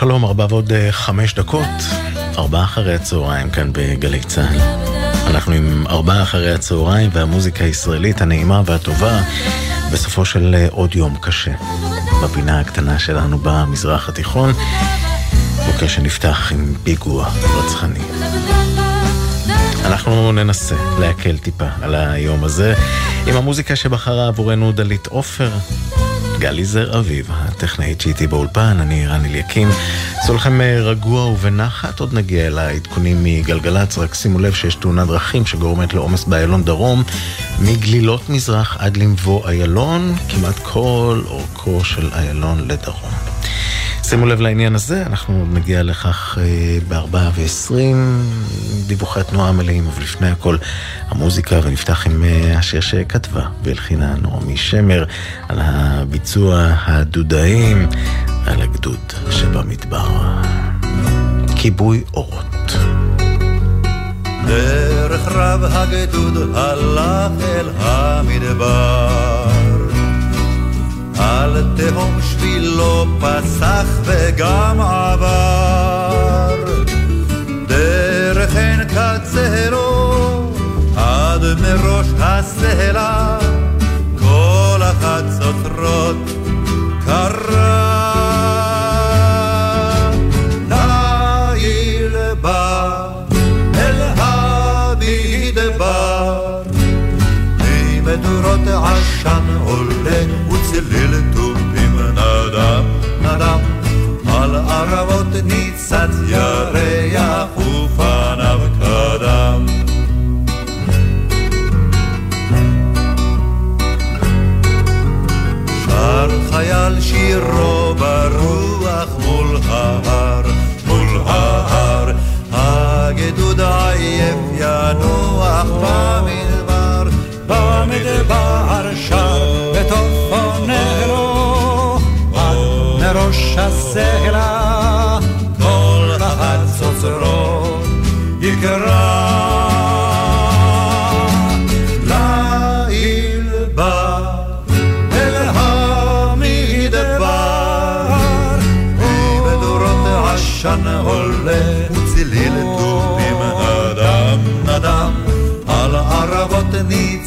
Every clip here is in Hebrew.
שלום ארבע ועוד אה, חמש דקות, ארבעה אחרי הצהריים כאן בגלי צה"ל. אנחנו עם ארבעה אחרי הצהריים והמוזיקה הישראלית הנעימה והטובה בסופו של אה, עוד יום קשה. בפינה הקטנה שלנו במזרח התיכון, בוקר שנפתח עם פיגוע רצחני. אנחנו ננסה להקל טיפה על היום הזה עם המוזיקה שבחרה עבורנו דלית עופר. גלי זר אביב, הטכנאית שאיתי באולפן, אני רן אליקים. עשו לכם אה, רגוע ובנחת, עוד נגיע אל העדכונים מגלגלצ, רק שימו לב שיש תאונת דרכים שגורמת לעומס באיילון דרום, מגלילות מזרח עד למבוא איילון, כמעט כל אורכו של איילון לדרום. שימו לב לעניין הזה, אנחנו נגיע לכך אה, בארבעה ועשרים, דיווחי תנועה מלאים, אבל לפני הכל המוזיקה, ונפתח עם אה, השיר שכתבה והלחינה נעמי שמר על הביצוע הדודאים, על הגדוד שבמדבר. כיבוי אורות. דרך רב הגדוד הלך אל המדבר על תהום שבילו פסח וגם עבר. דרך עין קצרו עד מראש הסלע, ניצת ירח ופניו קדם. שר חייל שירו ברוח מול ההר מול ההר. הגדוד עייף ינוח במדבר במדבר שר וטופונרו עד מראש הסלע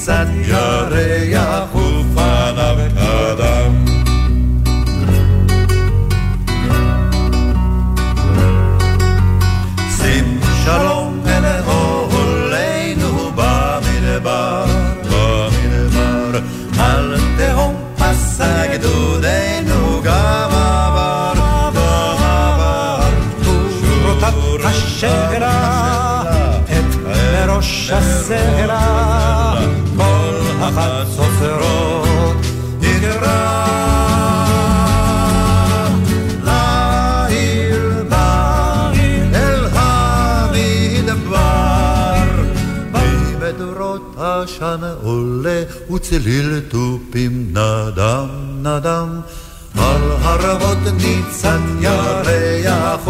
ניצת ירח וצליל תופים נדם נדם, על הרבות ניצת ירח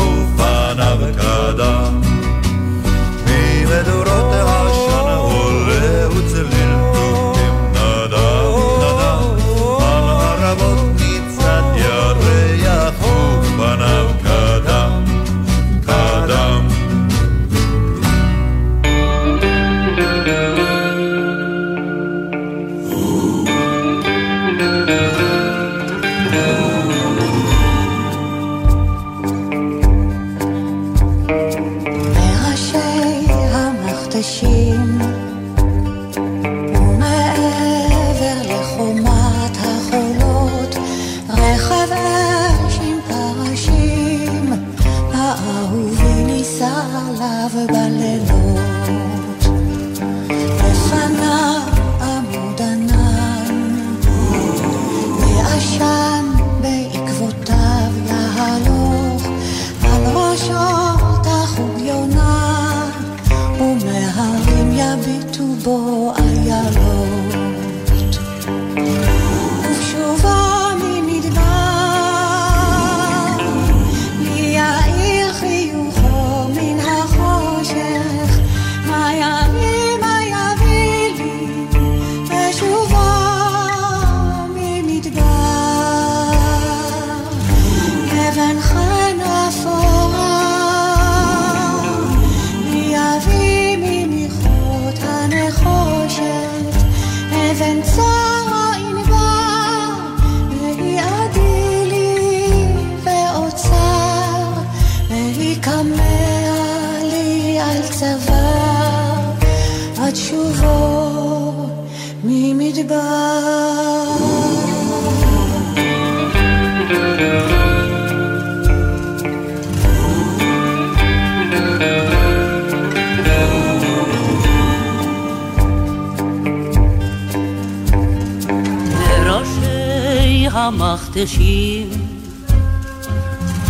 המכתשים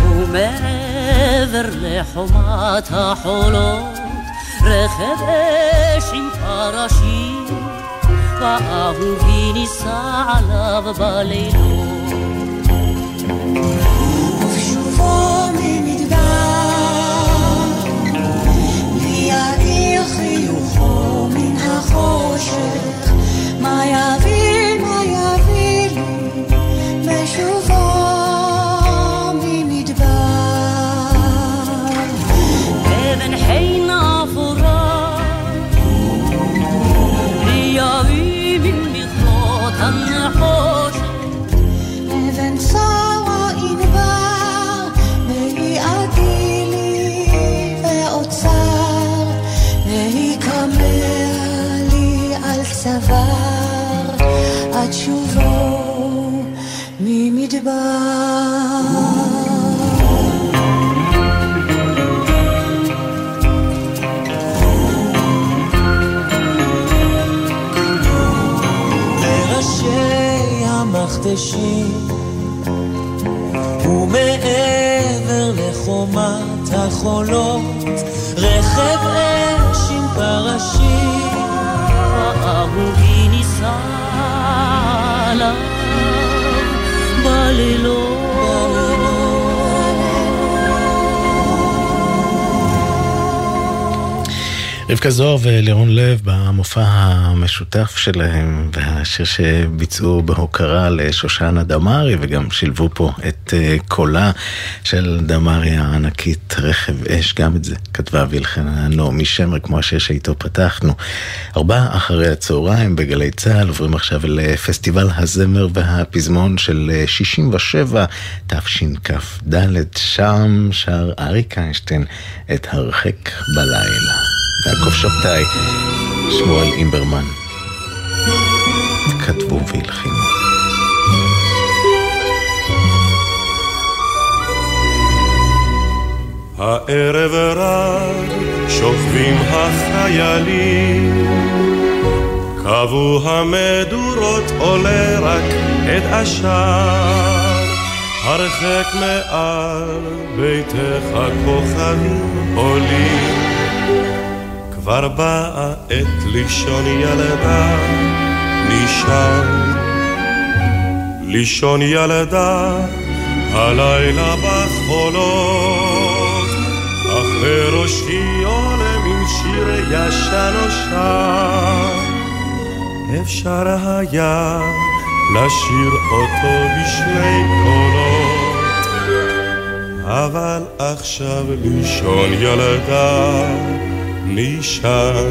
ומעבר לחומת החולות רכב אש עם פרשים ואהובי נישא עליו בלילות ומעבר לחומת החולות רכב רבקה זוהר ולירון לב במופע המשותף שלהם והשיר שביצעו בהוקרה לשושנה דמארי וגם שילבו פה את אה, קולה של דמארי הענקית רכב אש, גם את זה כתבה והלחנה נעמי שמר כמו השיר שאיתו פתחנו. ארבע אחרי הצהריים בגלי צה"ל עוברים עכשיו לפסטיבל הזמר והפזמון של אה, 67 תשכ"ד שם שר אריק איינשטיין את הרחק בלילה. יעקב שבתאי, שמואל אימברמן. כתבו והלחינו. הערב רב שוכבים החיילים קבעו המדורות עולה רק את עשן הרחק מעל ביתך כוכבים עולים כבר באה עת לישון ילדה נשאר לישון ילדה הלילה בחולות אך בראשי עולה מין שיר ישן נושן אפשר היה לשיר אותו בשני קולות אבל עכשיו לישון ילדה נשאר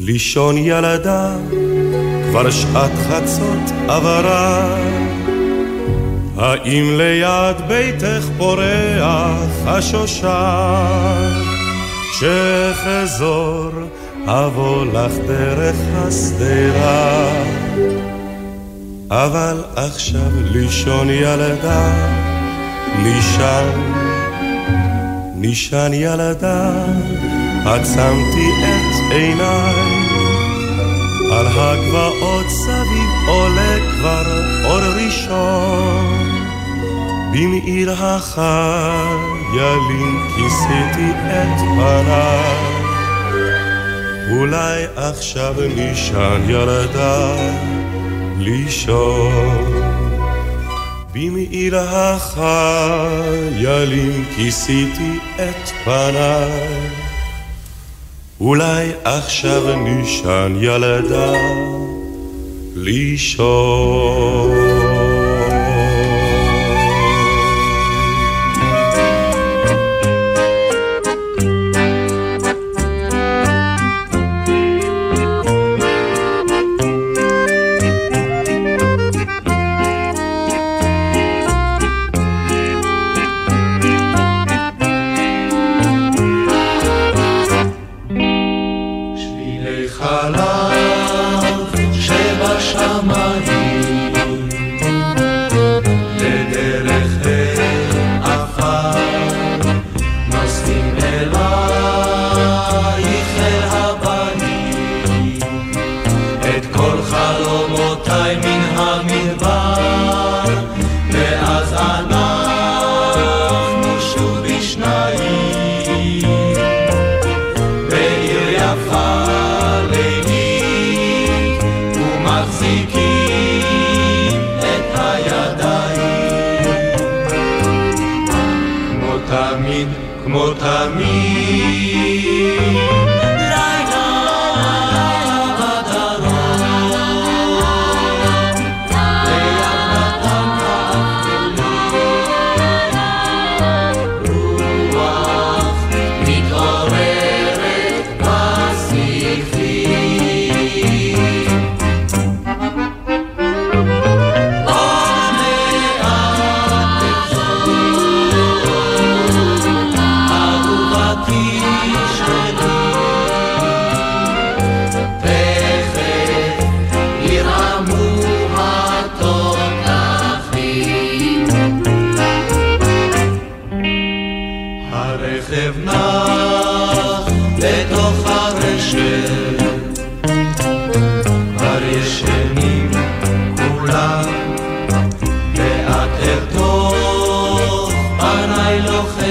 לישון ילדה, כבר שעת חצות עברה. האם ליד ביתך פורח השושן? שחזור אבוא לך דרך השדרה. אבל עכשיו לישון ילדה, נשען, נשען ילדה, עצמתי את עיניי. על הגבעות סביב עולה כבר אור ראשון. במעיר החיילים כיסיתי את פניי. אולי עכשיו נשען ילדה לישון. במעיר החיילים כיסיתי את פניי. אולי עכשיו נשען ילדה לישון.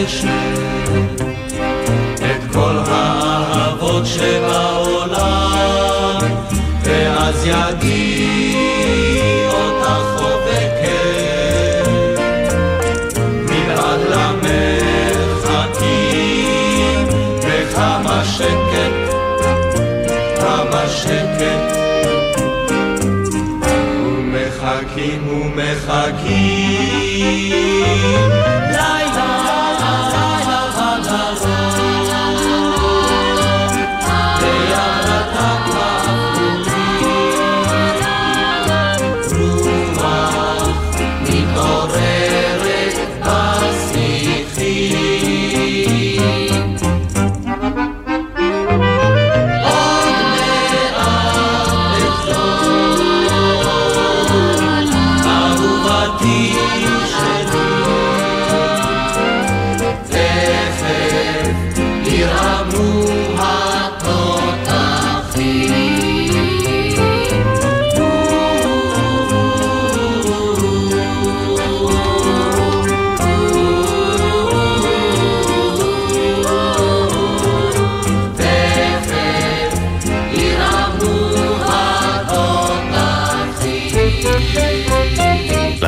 לוחשת את כל האהבות שבעולם ואז ידי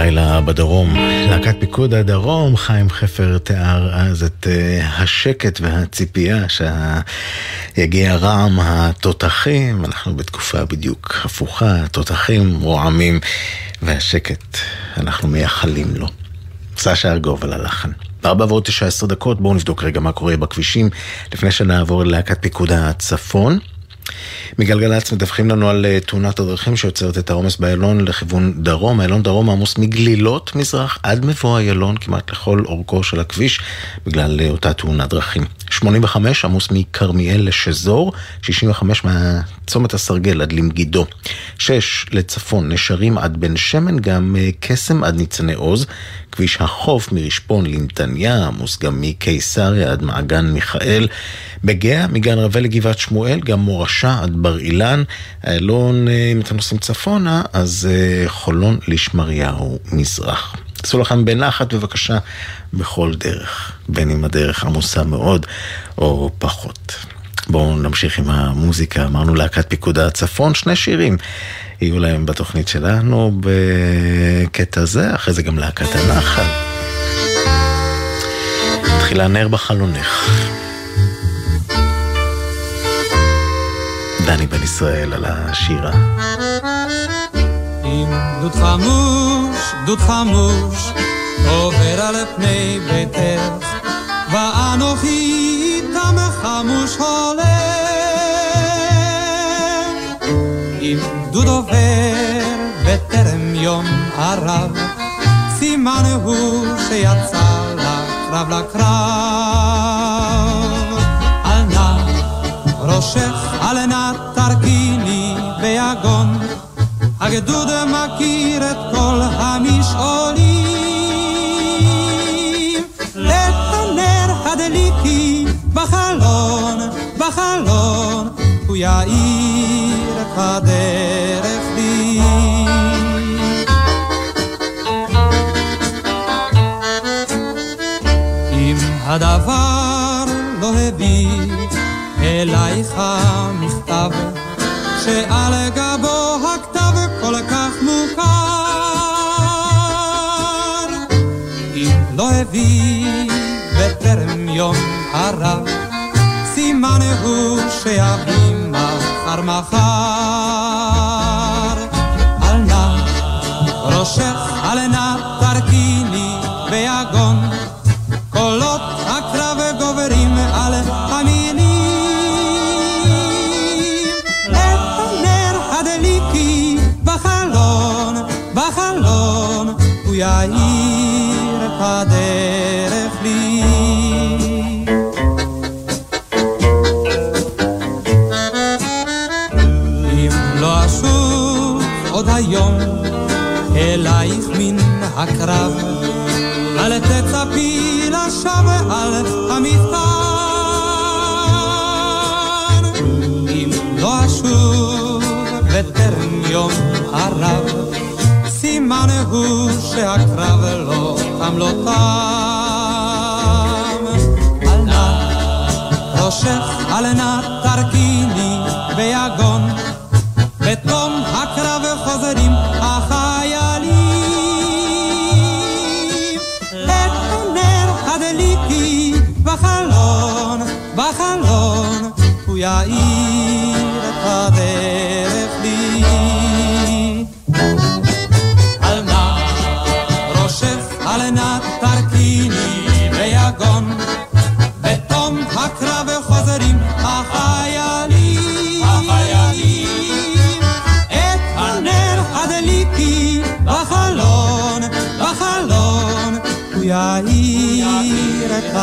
לילה בדרום, להקת פיקוד הדרום, חיים חפר תיאר אז את uh, השקט והציפייה שיגיע רעם התותחים, אנחנו בתקופה בדיוק הפוכה, התותחים רועמים והשקט, אנחנו מייחלים לו. סשה ארגוב על הלחן. בארבע ועוד תשע עשרה דקות, בואו נבדוק רגע מה קורה בכבישים לפני שנעבור ללהקת פיקוד הצפון. מגלגלצ מדווחים לנו על אה, תאונת הדרכים שיוצרת את העומס באיילון לכיוון דרום. איילון דרום עמוס מגלילות מזרח עד מבוא איילון כמעט לכל אורכו של הכביש בגלל אה, אותה תאונת דרכים. 85 עמוס מכרמיאל לשזור, 65 מהצומת הסרגל עד למגידו. 6 לצפון נשרים עד בן שמן, גם אה, קסם עד ניצני עוז. כביש החוף מרשפון לנתניה, עמוס גם מקיסריה עד מעגן מיכאל. בגאה, מגן רווה לגבעת שמואל, גם מורשה עד בר אילן. איילון, אה, אם אתם נוסעים צפונה, אז אה, חולון לשמריהו מזרח. עשו לכם בנחת בבקשה בכל דרך, בין אם הדרך עמוסה מאוד או פחות. בואו נמשיך עם המוזיקה, אמרנו להקת פיקוד הצפון, שני שירים יהיו להם בתוכנית שלנו בקטע זה, אחרי זה גם להקת הנחל. תחילה נר בחלונך. דני בן ישראל על השירה. עם דוד חמוש, דוד חמוש, עובר על פני ביתך, ואנוכי איתם חמוש הולך. אם דוד עובר בטרם יום ערב, סימן הוא שיצא לקרב לקרב. על נא ראשך על נא תרכיני ביגון, הגדוד מכיר את כל המשעולים. את הנר הדליקי בחלון, בחלון, הוא יאיר את הדרך הדבר לא הביא אלייך מכתב, שעל גבו הכתב כל כך מוכר. אם לא הביא בטרם יום הרב, סימן הוא שיביא מחר מחר. יאיר את הדרך לי. אם לא אשוב עוד היום אלייך מן הקרב, אל תצפי לשווא על המבחן. אם לא אשוב בטרם יום הרב, סימן הוא שהקרב לא תם. אל נא ראשך אל נא תרכיני ביגון, בתום הקרב חוזרים החיילים. את הנר הדליקי בחלון, בחלון, הוא יאיר יאיר את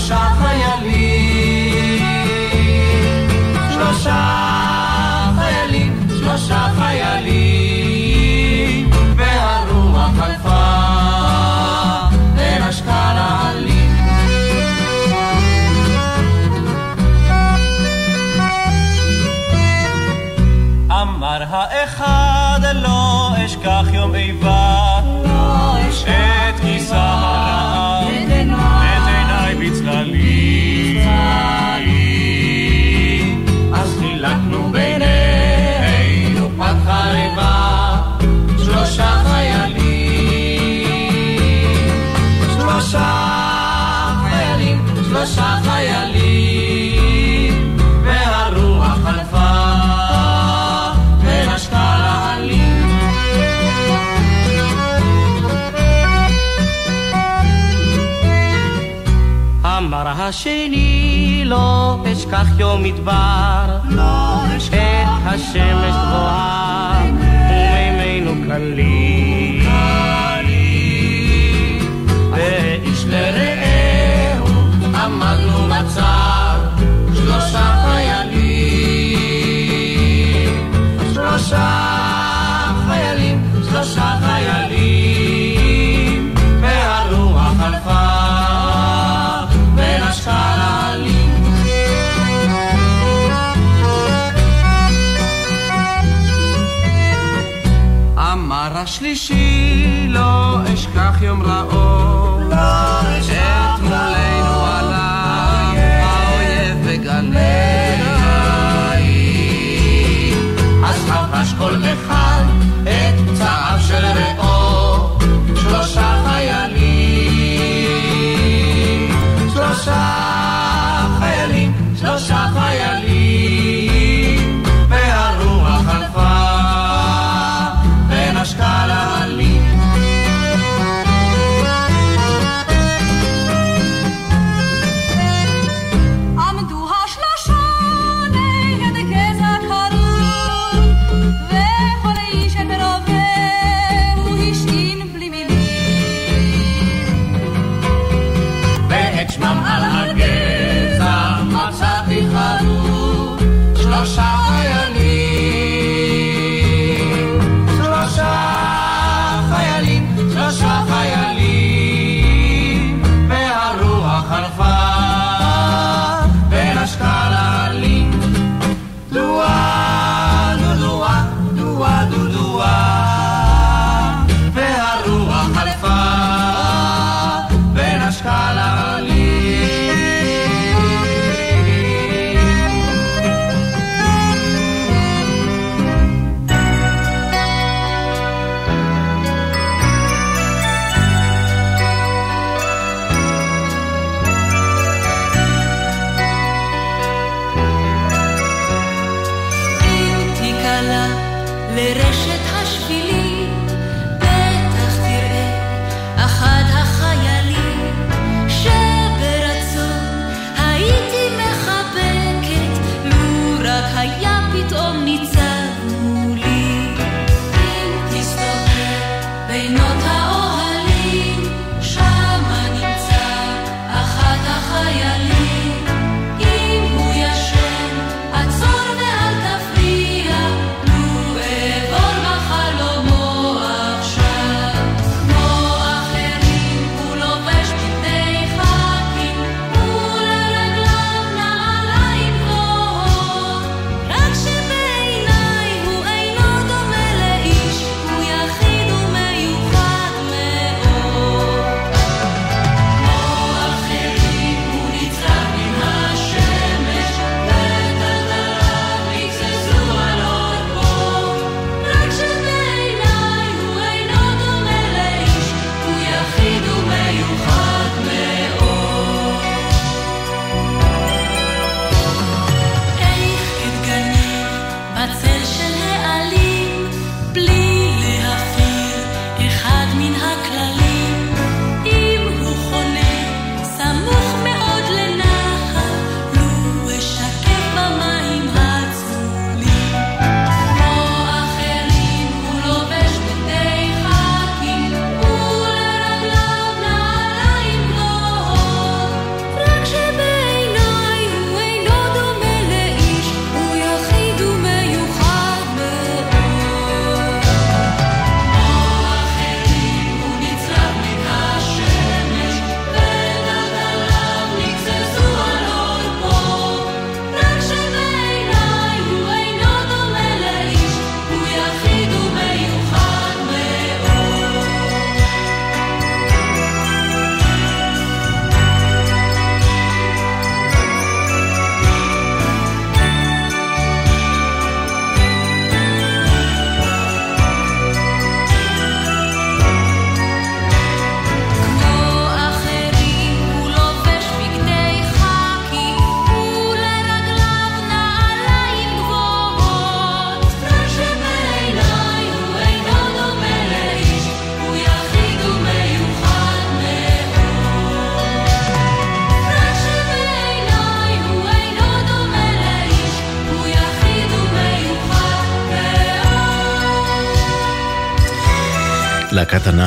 שלושה חיילים. שלושה שלושה חיילים, והרוח חלפה ונשקה לעלים. אמר השני לא אשכח יום מדבר את השמש גבוהה ומימינו קלים אמר השלישי לא אשכח יום רעו את מולנו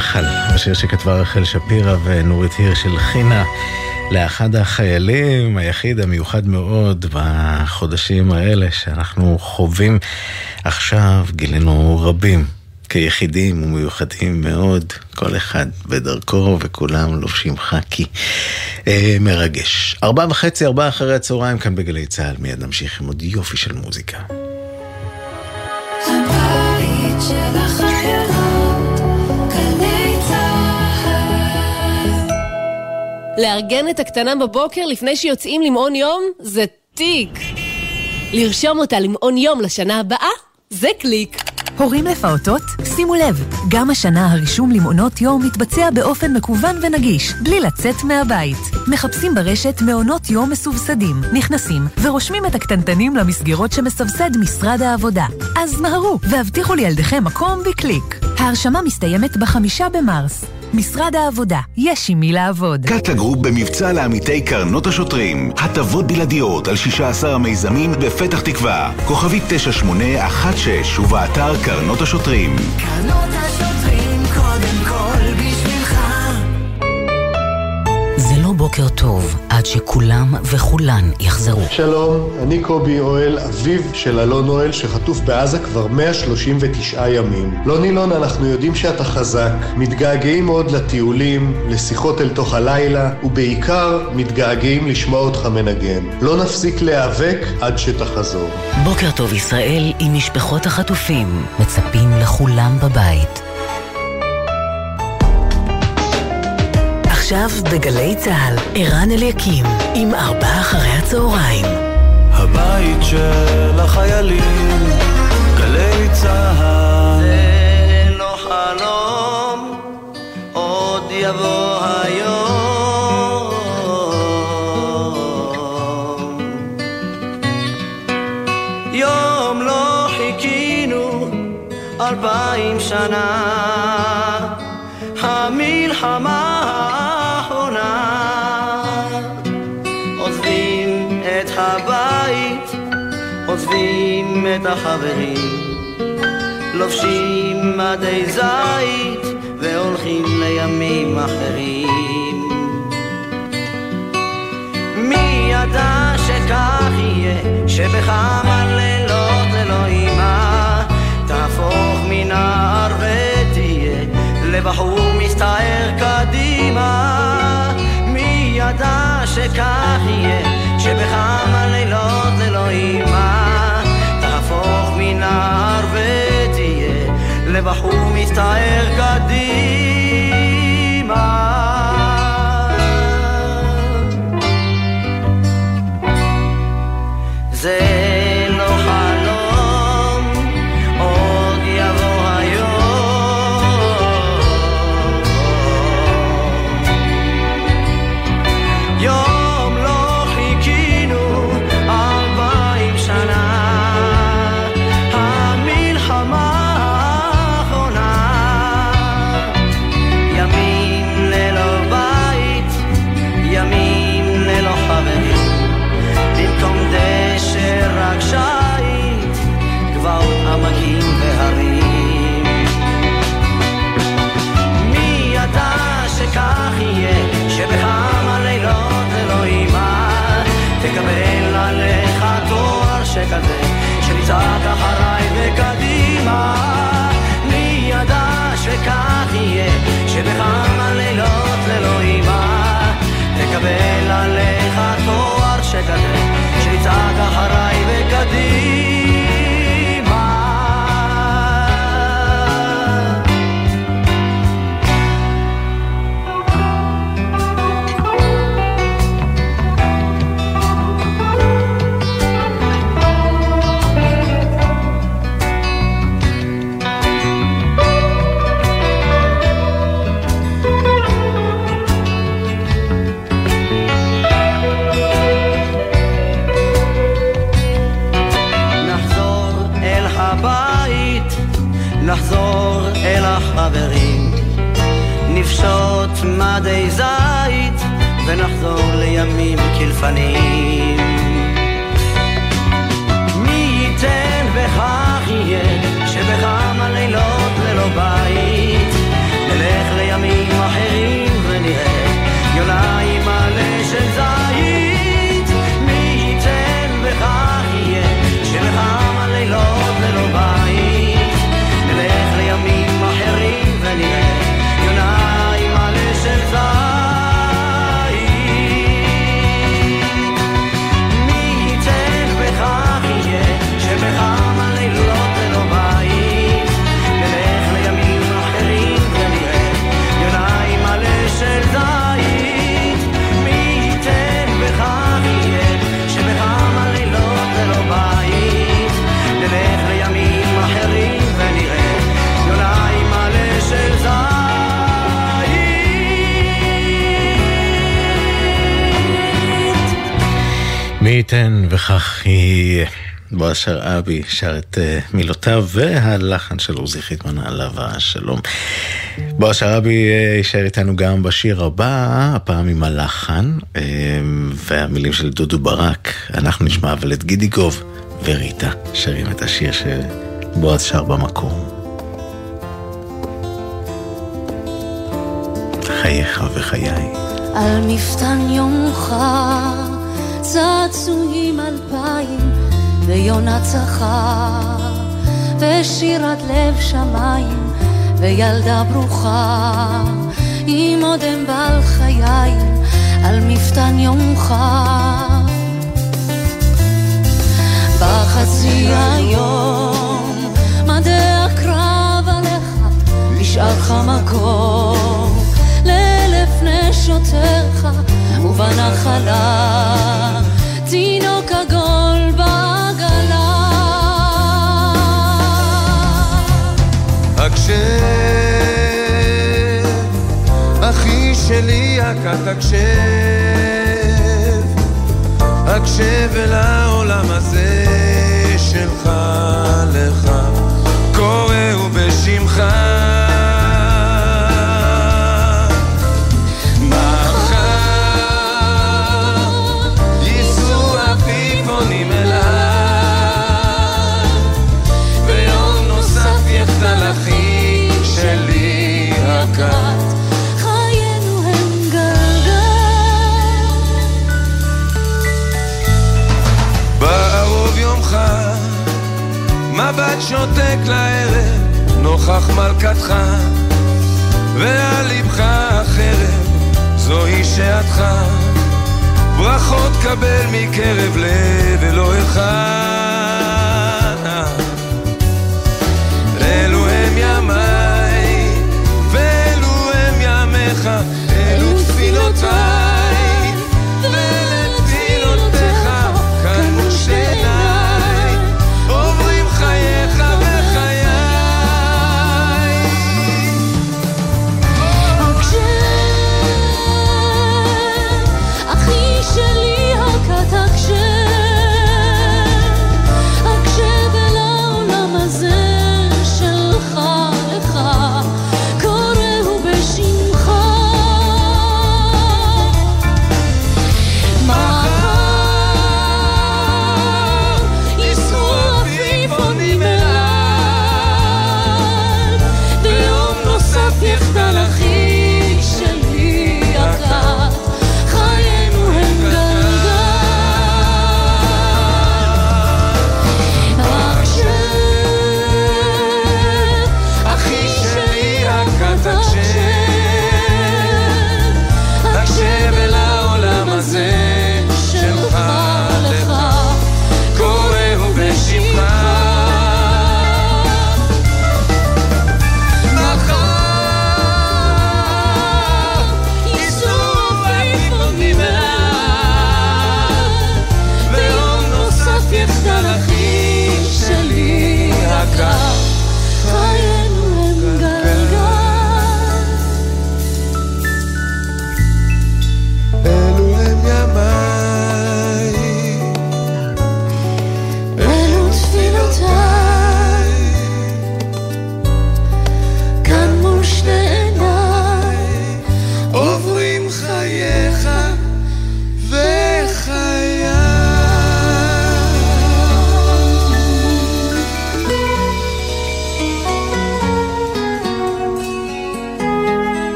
הנחל, השיר שכתבה רחל שפירא ונורית הירש הלחינה לאחד החיילים, היחיד המיוחד מאוד בחודשים האלה שאנחנו חווים עכשיו, גילינו רבים כיחידים ומיוחדים מאוד, כל אחד בדרכו וכולם לובשים חאקי. אה, מרגש. ארבע וחצי, ארבע אחרי הצהריים כאן בגלי צה"ל, מיד נמשיך עם עוד יופי של מוזיקה. הבית של החיילות, לארגן את הקטנה בבוקר לפני שיוצאים למעון יום זה תיק. לרשום אותה למעון יום לשנה הבאה זה קליק. הורים לפעוטות? שימו לב, גם השנה הרישום למעונות יום מתבצע באופן מקוון ונגיש, בלי לצאת מהבית. מחפשים ברשת מעונות יום מסובסדים, נכנסים ורושמים את הקטנטנים למסגרות שמסבסד משרד העבודה. אז מהרו והבטיחו לילדיכם מקום בקליק. ההרשמה מסתיימת בחמישה במרס. משרד העבודה, יש עם מי לעבוד. קאטה גרופ במבצע לעמיתי קרנות השוטרים. הטבות בלעדיות על 16 המיזמים בפתח תקווה. כוכבית 9816 ובאתר קרנות השוטרים. קרנות השוטרים בוקר טוב עד שכולם וכולן יחזרו. שלום, אני קובי אוהל, אביו של אלון אוהל, שחטוף בעזה כבר 139 ימים. לא נילון, אנחנו יודעים שאתה חזק, מתגעגעים מאוד לטיולים, לשיחות אל תוך הלילה, ובעיקר מתגעגעים לשמוע אותך מנגן. לא נפסיק להיאבק עד שתחזור. בוקר טוב ישראל עם משפחות החטופים, מצפים לכולם בבית. עכשיו בגלי צה"ל, ערן אליקים, עם ארבעה אחרי הצהריים. הבית של החיילים, גלי צהל. זה לא חלום, עוד יבוא היום. יום לא חיכינו, אלפיים שנה, המלחמה את החברים, לובשים מדי זית והולכים לימים אחרים. מי ידע שכך יהיה, שבכמה לילות ללא אימה תהפוך מנער ותהיה לבחור מסתער קדימה. מי ידע שכך יהיה, שבכמה לילות ללא אימה מנער ותהיה לבחור מסתער קדימה. נחזור אל החברים, נפשוט מדי זית ונחזור לימים כלפנים. מי ייתן וכך יהיה, שבכמה לילות ללא בית, ייתן וכך יהיה. בועז שרעבי שר את uh, מילותיו והלחן של עוזי חיטמן עליו השלום. בועז שרעבי uh, יישאר איתנו גם בשיר הבא, הפעם עם הלחן uh, והמילים של דודו ברק. אנחנו נשמע אבל את גידי גוב וריטה שרים את השיר שבועז שר במקום. חייך וחיי. על מפתן יומך צעצועים אלפיים ויונה צחה ושירת לב שמיים וילדה ברוכה. עם אודם בעל חיים על מפתן יומך. בחצי היום מדי הקרב עליך נשאר לך מקום. לאלף נשותיך ובנחלה תינוק עגול בעגלה. הקשב, אחי שלי הכת הקשב, הקשב אל העולם הזה שלך לך, קורא וב... שעתך, ועל לבך החרב, זוהי שעתך. ברכות קבל מקרב לב אלוהיך.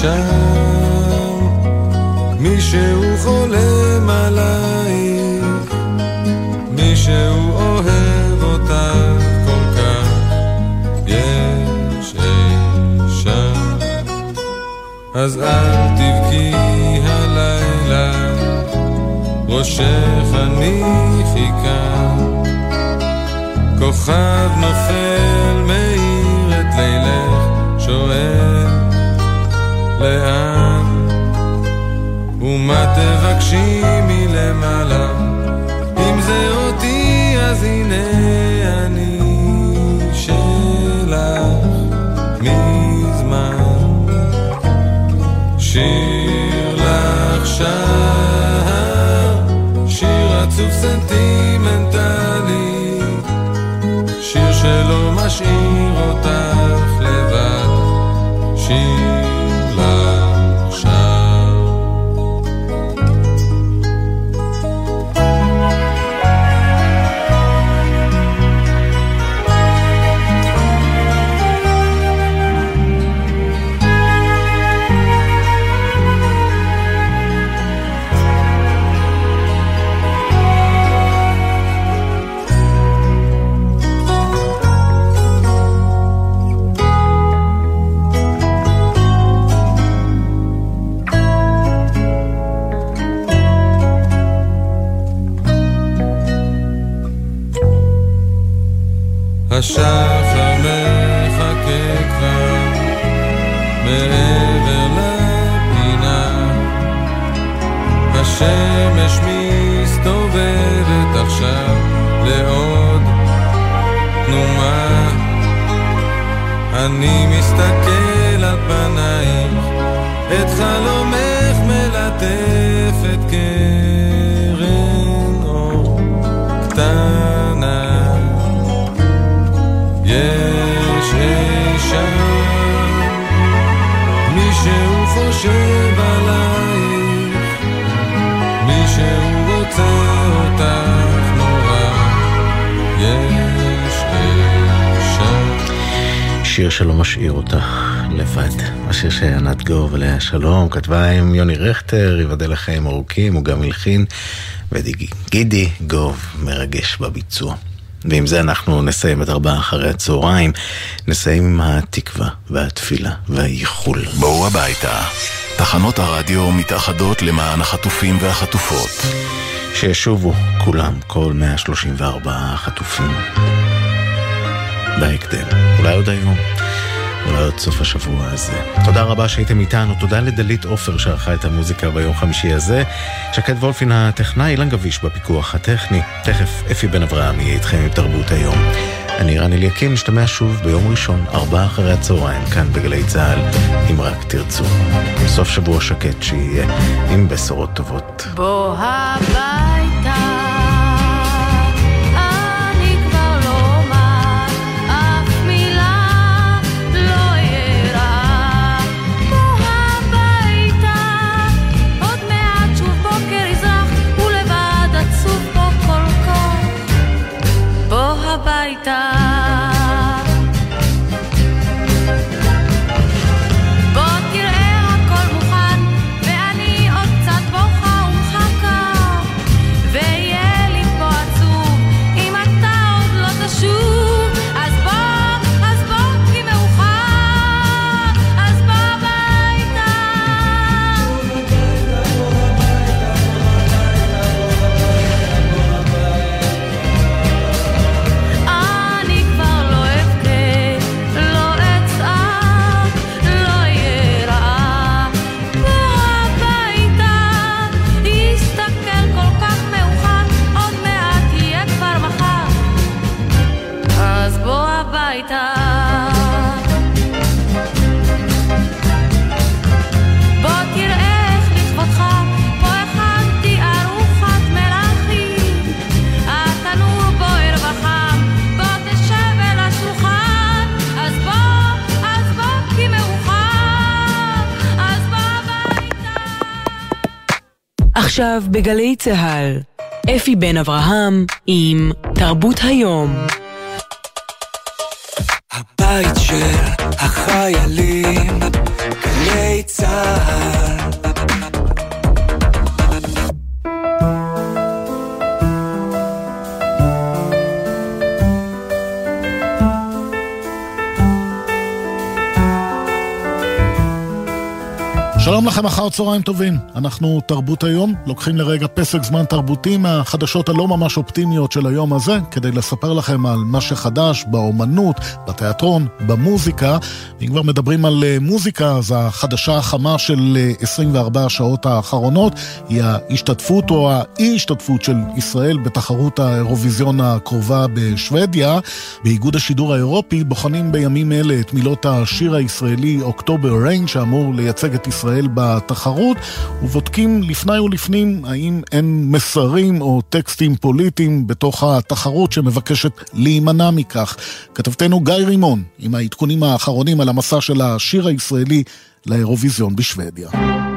שם מישהו חולם עלייך, מישהו אוהב אותך כל כך, יש שם. אז אל תבכי הלילה, ראשך אני חיכה כוכב נופל מי לאן? ומה תבקשי מלמעלה? אם זה אותי אז הנה אני שלך מזמן שיר לך שער, שיר עצוב סנטימנטלי שיר שלא משאיר אותך כתבה עם יוני רכטר, ייבדל לחיים ארוכים, הוא גם הלחין, וגידי גוב מרגש בביצוע. ועם זה אנחנו נסיים את ארבעה אחרי הצהריים, נסיים עם התקווה והתפילה והייחול. בואו הביתה. תחנות הרדיו מתאחדות למען החטופים והחטופות. שישובו כולם, כל 134 החטופים. בהקדם, אולי עוד היום. עוד סוף השבוע הזה. תודה רבה שהייתם איתנו, תודה לדלית עופר שערכה את המוזיקה ביום חמישי הזה. שקד וולפין הטכנאי, אילן גביש בפיקוח הטכני. תכף אפי בן אברהם יהיה איתכם עם תרבות היום. אני רן אליקים, נשתמע שוב ביום ראשון, ארבעה אחרי הצהריים, כאן בגלי צה"ל, אם רק תרצו. סוף שבוע שקט שיהיה, עם בשורות טובות. בוא הביתה, עכשיו בגלי צה"ל, אפי בן אברהם עם תרבות היום. הבית של החיילים, גלי צה"ל. לכם, אחר צהריים טובים. אנחנו תרבות היום, לוקחים לרגע פסק זמן תרבותי מהחדשות הלא ממש אופטימיות של היום הזה, כדי לספר לכם על מה שחדש באומנות, בתיאטרון, במוזיקה. אם כבר מדברים על אה, מוזיקה, אז החדשה החמה של אה, 24 השעות האחרונות היא ההשתתפות או האי-השתתפות של ישראל בתחרות האירוויזיון הקרובה בשוודיה. באיגוד השידור האירופי בוחנים בימים אלה את מילות השיר הישראלי אוקטובר ריין, שאמור לייצג את ישראל בתחרות, ובודקים לפני ולפנים האם אין מסרים או טקסטים פוליטיים בתוך התחרות שמבקשת להימנע מכך. כתבתנו גיא רימון עם העדכונים האחרונים על המסע של השיר הישראלי לאירוויזיון בשוודיה.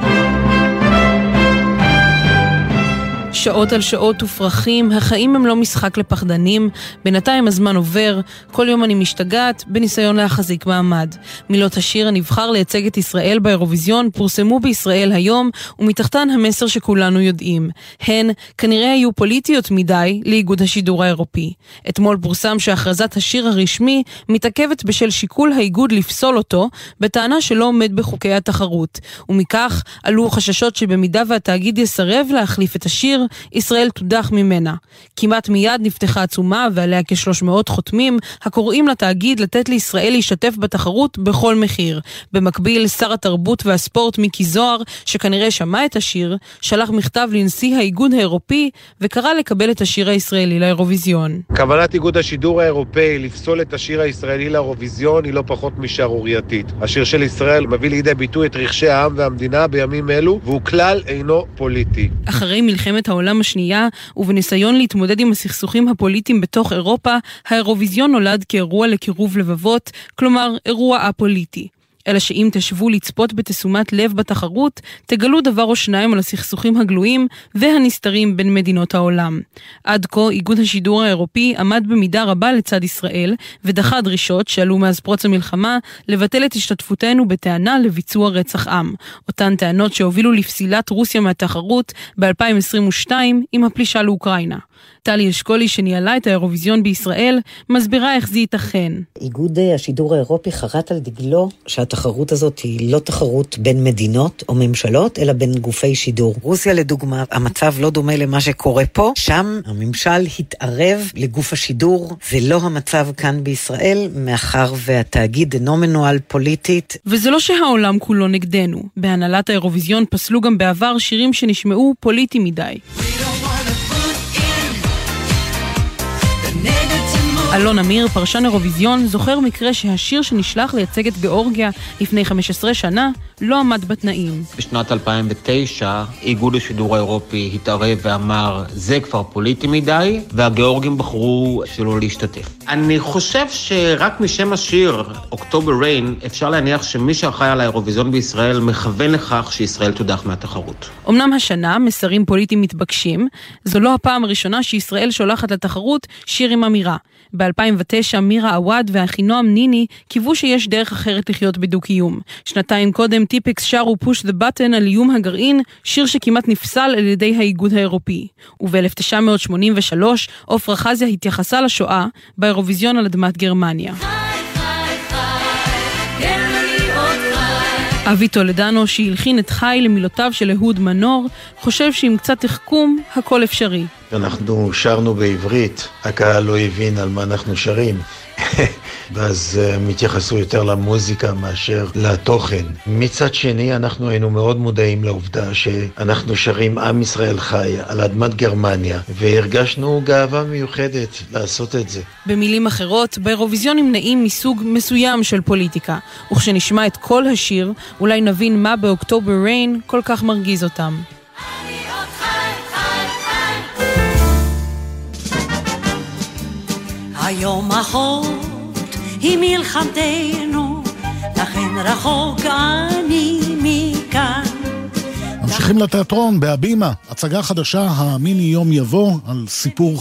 שעות על שעות ופרחים, החיים הם לא משחק לפחדנים, בינתיים הזמן עובר, כל יום אני משתגעת, בניסיון להחזיק מעמד. מילות השיר הנבחר לייצג את ישראל באירוויזיון פורסמו בישראל היום, ומתחתן המסר שכולנו יודעים. הן כנראה היו פוליטיות מדי לאיגוד השידור האירופי. אתמול פורסם שהכרזת השיר הרשמי מתעכבת בשל שיקול האיגוד לפסול אותו, בטענה שלא עומד בחוקי התחרות. ומכך עלו חששות שבמידה והתאגיד יסרב להחליף את השיר, השיר, ישראל תודח ממנה. כמעט מיד נפתחה עצומה ועליה כ-300 חותמים, הקוראים לתאגיד לתת לישראל להשתתף בתחרות בכל מחיר. במקביל, שר התרבות והספורט מיקי זוהר, שכנראה שמע את השיר, שלח מכתב לנשיא האיגוד האירופי וקרא לקבל את השיר הישראלי לאירוויזיון. כוונת איגוד השידור האירופאי לפסול את השיר הישראלי לאירוויזיון היא לא פחות משערורייתית. השיר של ישראל מביא לידי ביטוי את רכשי העם והמדינה בימים אלו, והוא כלל אינו פוליטי. אחרי מלחמת העולם השנייה, ובניסיון להתמודד עם הסכסוכים הפוליטיים בתוך אירופה, האירוויזיון נולד כאירוע לקירוב לבבות, כלומר אירוע א-פוליטי. אלא שאם תשבו לצפות בתשומת לב בתחרות, תגלו דבר או שניים על הסכסוכים הגלויים והנסתרים בין מדינות העולם. עד כה איגוד השידור האירופי עמד במידה רבה לצד ישראל, ודחה דרישות שעלו מאז פרוץ המלחמה לבטל את השתתפותנו בטענה לביצוע רצח עם. אותן טענות שהובילו לפסילת רוסיה מהתחרות ב-2022 עם הפלישה לאוקראינה. טלי אשכולי, שניהלה את האירוויזיון בישראל, מסבירה איך זה ייתכן. איגוד השידור האירופי חרט על דגלו שהתחרות הזאת היא לא תחרות בין מדינות או ממשלות, אלא בין גופי שידור. רוסיה לדוגמה, המצב לא דומה למה שקורה פה, שם הממשל התערב לגוף השידור, זה לא המצב כאן בישראל, מאחר והתאגיד אינו מנוהל פוליטית. וזה לא שהעולם כולו נגדנו. בהנהלת האירוויזיון פסלו גם בעבר שירים שנשמעו פוליטי מדי. אלון אמיר, פרשן אירוויזיון, זוכר מקרה שהשיר שנשלח לייצג את גיאורגיה לפני 15 שנה לא עמד בתנאים. בשנת 2009 איגוד השידור האירופי התערב ואמר זה כבר פוליטי מדי, והגיאורגים בחרו שלא להשתתף. אני חושב שרק משם השיר, אוקטובר ריין, אפשר להניח שמי שאחראי על האירוויזיון בישראל מכוון לכך שישראל תודח מהתחרות. אמנם השנה מסרים פוליטיים מתבקשים, זו לא הפעם הראשונה שישראל שולחת לתחרות שיר עם אמירה. ב-2009 מירה עוואד ואחינועם ניני קיוו שיש דרך אחרת לחיות בדו-קיום. שנתיים קודם טיפקס שרו פוש דה בטן על איום הגרעין, שיר שכמעט נפסל על ידי האיגוד האירופי. וב-1983 עפרה חזיה התייחסה לשואה באירוויזיון על אדמת גרמניה. אבי טולדנו, שהלחין את חי למילותיו של אהוד מנור, חושב שעם קצת תחכום, הכל אפשרי. אנחנו שרנו בעברית, הקהל לא הבין על מה אנחנו שרים. ואז הם התייחסו יותר למוזיקה מאשר לתוכן. מצד שני, אנחנו היינו מאוד מודעים לעובדה שאנחנו שרים עם ישראל חי על אדמת גרמניה, והרגשנו גאווה מיוחדת לעשות את זה. במילים אחרות, באירוויזיון נמנעים מסוג מסוים של פוליטיקה, וכשנשמע את כל השיר, אולי נבין מה באוקטובר ריין כל כך מרגיז אותם. היום אחות היא מלחמתנו, לכן רחוק אני מכאן. ממשיכים לתיאטרון, בהבימה, הצגה חדשה, המיני יום יבוא, על סיפור